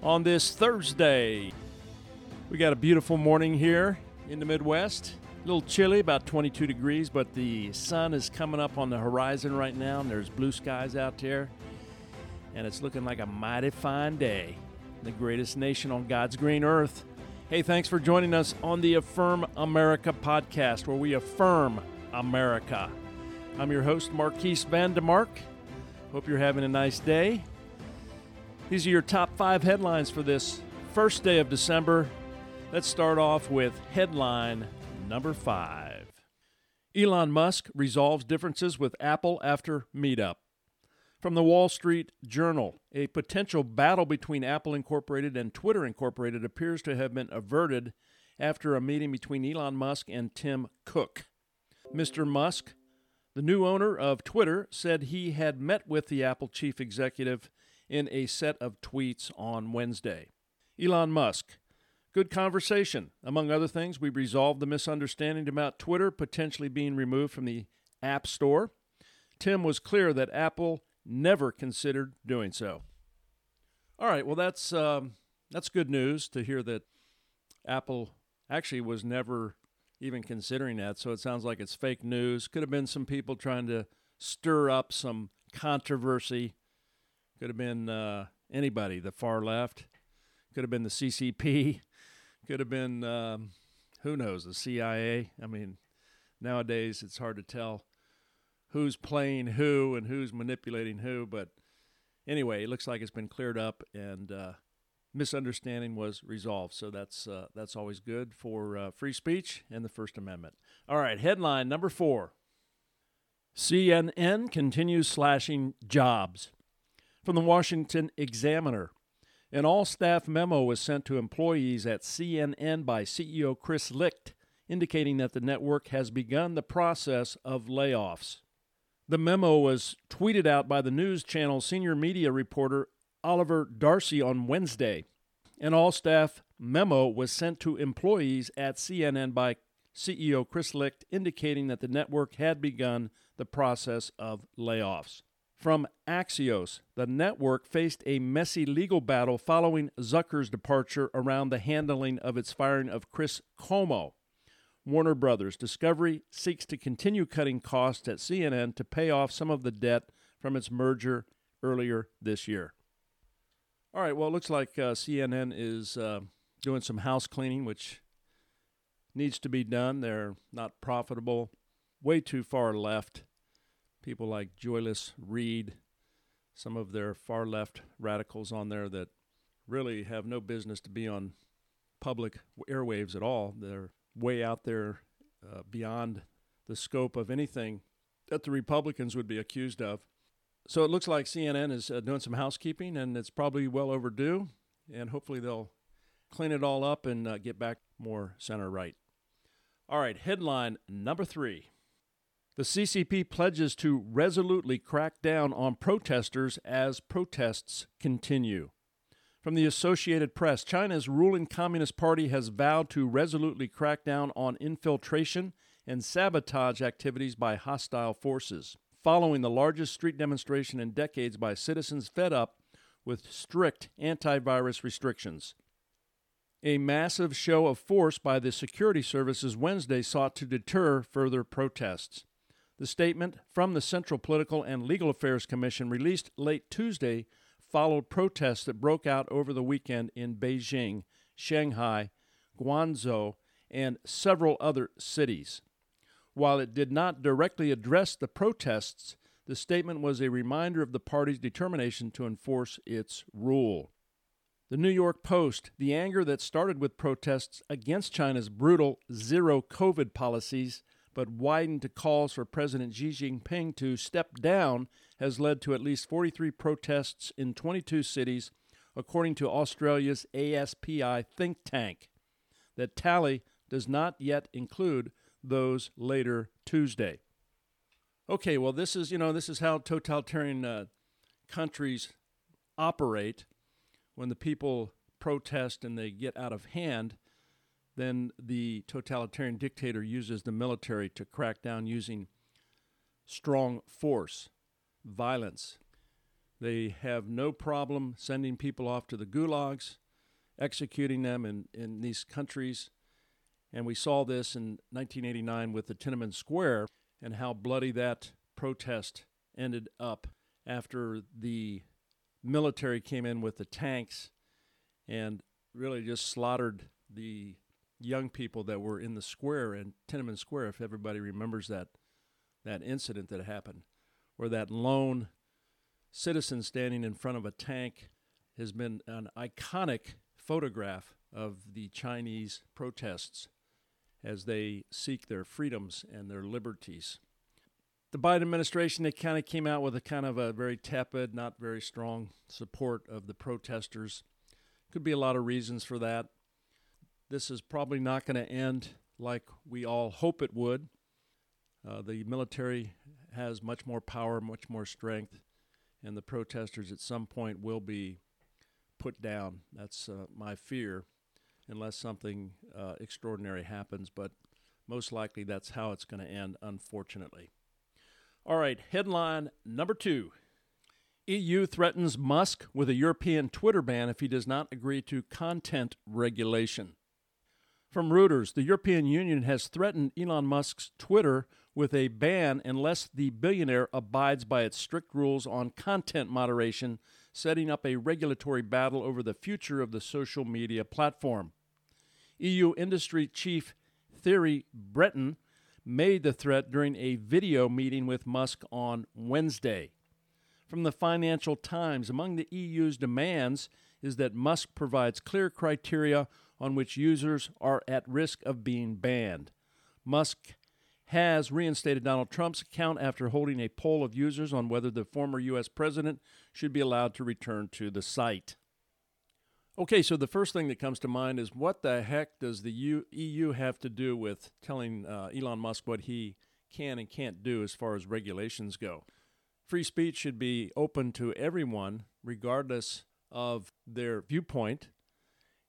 On this Thursday, we got a beautiful morning here in the Midwest. A little chilly, about 22 degrees, but the sun is coming up on the horizon right now, and there's blue skies out there. And it's looking like a mighty fine day. The greatest nation on God's green earth. Hey, thanks for joining us on the Affirm America podcast, where we affirm America. I'm your host, Marquise Vandemark. Hope you're having a nice day. These are your top five headlines for this first day of December. Let's start off with headline number five Elon Musk resolves differences with Apple after meetup. From the Wall Street Journal, a potential battle between Apple Incorporated and Twitter Incorporated appears to have been averted after a meeting between Elon Musk and Tim Cook. Mr. Musk, the new owner of Twitter, said he had met with the Apple chief executive in a set of tweets on Wednesday. Elon Musk, Good conversation. Among other things, we resolved the misunderstanding about Twitter potentially being removed from the App Store. Tim was clear that Apple never considered doing so. All right, well, that's um, that's good news to hear that Apple actually was never even considering that. So it sounds like it's fake news. Could have been some people trying to stir up some controversy. Could have been uh, anybody, the far left. Could have been the CCP. Could have been, um, who knows, the CIA. I mean, nowadays it's hard to tell who's playing who and who's manipulating who. But anyway, it looks like it's been cleared up and uh, misunderstanding was resolved. So that's uh, that's always good for uh, free speech and the First Amendment. All right, headline number four. CNN continues slashing jobs. From the Washington Examiner. An all staff memo was sent to employees at CNN by CEO Chris Licht, indicating that the network has begun the process of layoffs. The memo was tweeted out by the news channel senior media reporter Oliver Darcy on Wednesday. An all staff memo was sent to employees at CNN by CEO Chris Licht, indicating that the network had begun the process of layoffs. From Axios, the network faced a messy legal battle following Zucker's departure around the handling of its firing of Chris Cuomo. Warner Brothers Discovery seeks to continue cutting costs at CNN to pay off some of the debt from its merger earlier this year. All right, well, it looks like uh, CNN is uh, doing some house cleaning, which needs to be done. They're not profitable, way too far left people like Joyless Reid, some of their far left radicals on there that really have no business to be on public airwaves at all. They're way out there uh, beyond the scope of anything that the Republicans would be accused of. So it looks like CNN is uh, doing some housekeeping, and it's probably well overdue. And hopefully they'll clean it all up and uh, get back more center right. All right, headline number three. The CCP pledges to resolutely crack down on protesters as protests continue. From the Associated Press, China's ruling Communist Party has vowed to resolutely crack down on infiltration and sabotage activities by hostile forces, following the largest street demonstration in decades by citizens fed up with strict antivirus restrictions. A massive show of force by the security services Wednesday sought to deter further protests. The statement from the Central Political and Legal Affairs Commission, released late Tuesday, followed protests that broke out over the weekend in Beijing, Shanghai, Guangzhou, and several other cities. While it did not directly address the protests, the statement was a reminder of the party's determination to enforce its rule. The New York Post, the anger that started with protests against China's brutal zero COVID policies but widened to calls for President Xi Jinping to step down has led to at least 43 protests in 22 cities according to Australia's ASPI think tank. That tally does not yet include those later Tuesday. Okay, well, this is you know this is how totalitarian uh, countries operate. When the people protest and they get out of hand, then the totalitarian dictator uses the military to crack down using strong force, violence. They have no problem sending people off to the gulags, executing them in, in these countries. And we saw this in 1989 with the Tiananmen Square and how bloody that protest ended up after the military came in with the tanks and really just slaughtered the young people that were in the square in Tiananmen Square. If everybody remembers that that incident that happened, where that lone citizen standing in front of a tank has been an iconic photograph of the Chinese protests as they seek their freedoms and their liberties. The Biden administration, they kind of came out with a kind of a very tepid, not very strong support of the protesters. Could be a lot of reasons for that. This is probably not going to end like we all hope it would. Uh, the military has much more power, much more strength, and the protesters at some point will be put down. That's uh, my fear, unless something uh, extraordinary happens, but most likely that's how it's going to end, unfortunately. All right, headline number two EU threatens Musk with a European Twitter ban if he does not agree to content regulation. From Reuters, the European Union has threatened Elon Musk's Twitter with a ban unless the billionaire abides by its strict rules on content moderation, setting up a regulatory battle over the future of the social media platform. EU industry chief Thierry Breton made the threat during a video meeting with Musk on Wednesday. From the Financial Times, among the EU's demands is that Musk provides clear criteria on which users are at risk of being banned. Musk has reinstated Donald Trump's account after holding a poll of users on whether the former U.S. president should be allowed to return to the site. Okay, so the first thing that comes to mind is what the heck does the EU have to do with telling uh, Elon Musk what he can and can't do as far as regulations go? Free speech should be open to everyone, regardless of their viewpoint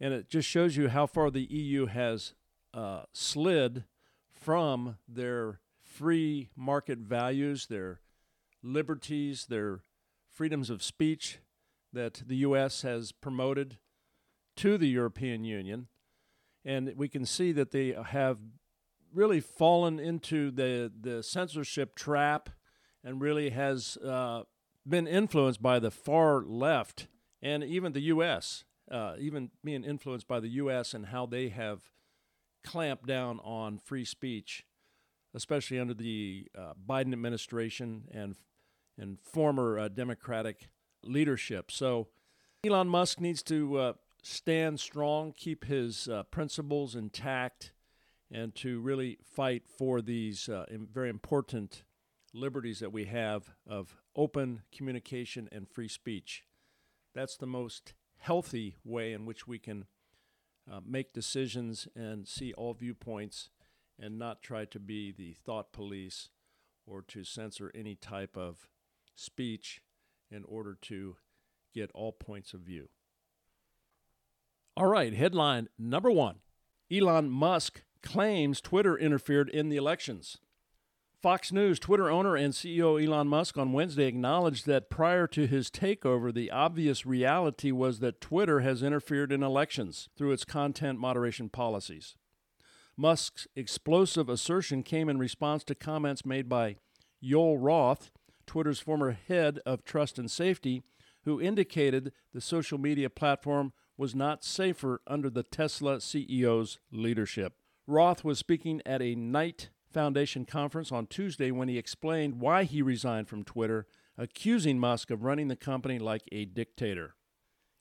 and it just shows you how far the EU has uh, slid from their free market values, their liberties, their freedoms of speech that the U.S. has promoted to the European Union. And we can see that they have really fallen into the, the censorship trap and really has uh, been influenced by the far left and even the U.S uh, even being influenced by the U.S. and how they have clamped down on free speech, especially under the uh, Biden administration and and former uh, Democratic leadership. So Elon Musk needs to uh, stand strong, keep his uh, principles intact, and to really fight for these uh, very important liberties that we have of open communication and free speech. That's the most healthy way in which we can uh, make decisions and see all viewpoints and not try to be the thought police or to censor any type of speech in order to get all points of view. All right, headline number one Elon Musk claims Twitter interfered in the elections. Fox News Twitter owner and CEO Elon Musk on Wednesday acknowledged that prior to his takeover, the obvious reality was that Twitter has interfered in elections through its content moderation policies. Musk's explosive assertion came in response to comments made by Joel Roth, Twitter's former head of trust and safety, who indicated the social media platform was not safer under the Tesla CEO's leadership. Roth was speaking at a Knight Foundation conference on Tuesday when he explained why he resigned from Twitter, accusing Musk of running the company like a dictator.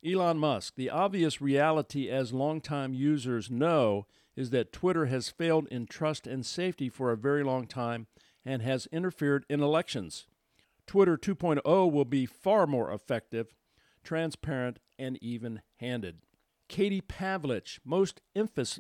Elon Musk, the obvious reality, as longtime users know, is that Twitter has failed in trust and safety for a very long time and has interfered in elections. Twitter 2.0 will be far more effective. transparent, and even handed. Katie Pavlich, most infamous.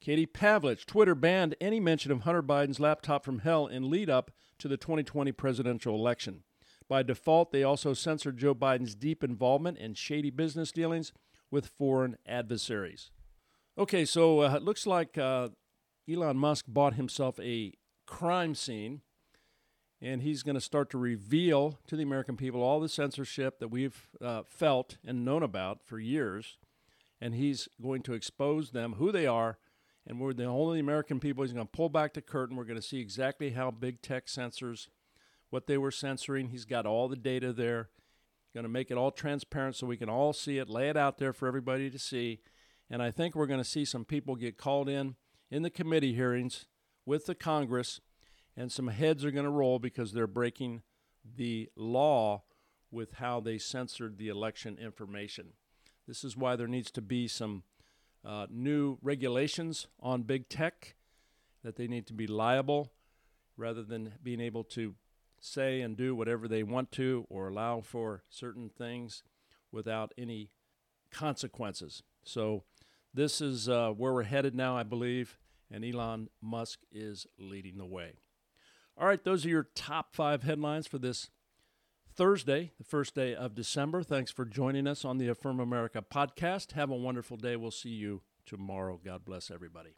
Katie Pavlich, Twitter banned any mention of Hunter Biden's laptop from hell in lead up to the 2020 presidential election. By default, they also censored Joe Biden's deep involvement in shady business dealings with foreign adversaries. Okay, so uh, it looks like uh, Elon Musk bought himself a crime scene, and he's going to start to reveal to the American people all the censorship that we've uh, felt and known about for years. And he's going to expose them, who they are, and we're the only American people. He's going to pull back the curtain. We're going to see exactly how big tech censors what they were censoring. He's got all the data there. Going to make it all transparent so we can all see it, lay it out there for everybody to see. And I think we're going to see some people get called in in the committee hearings with the Congress, and some heads are going to roll because they're breaking the law with how they censored the election information. This is why there needs to be some uh, new regulations on big tech, that they need to be liable rather than being able to say and do whatever they want to or allow for certain things without any consequences. So, this is uh, where we're headed now, I believe, and Elon Musk is leading the way. All right, those are your top five headlines for this Thursday, the first day of December. Thanks for joining us on the Affirm America podcast. Have a wonderful day. We'll see you tomorrow. God bless everybody.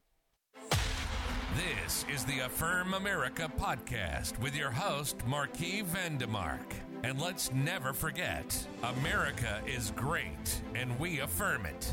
This is the Affirm America podcast with your host, Marquis Vandemark. And let's never forget America is great, and we affirm it.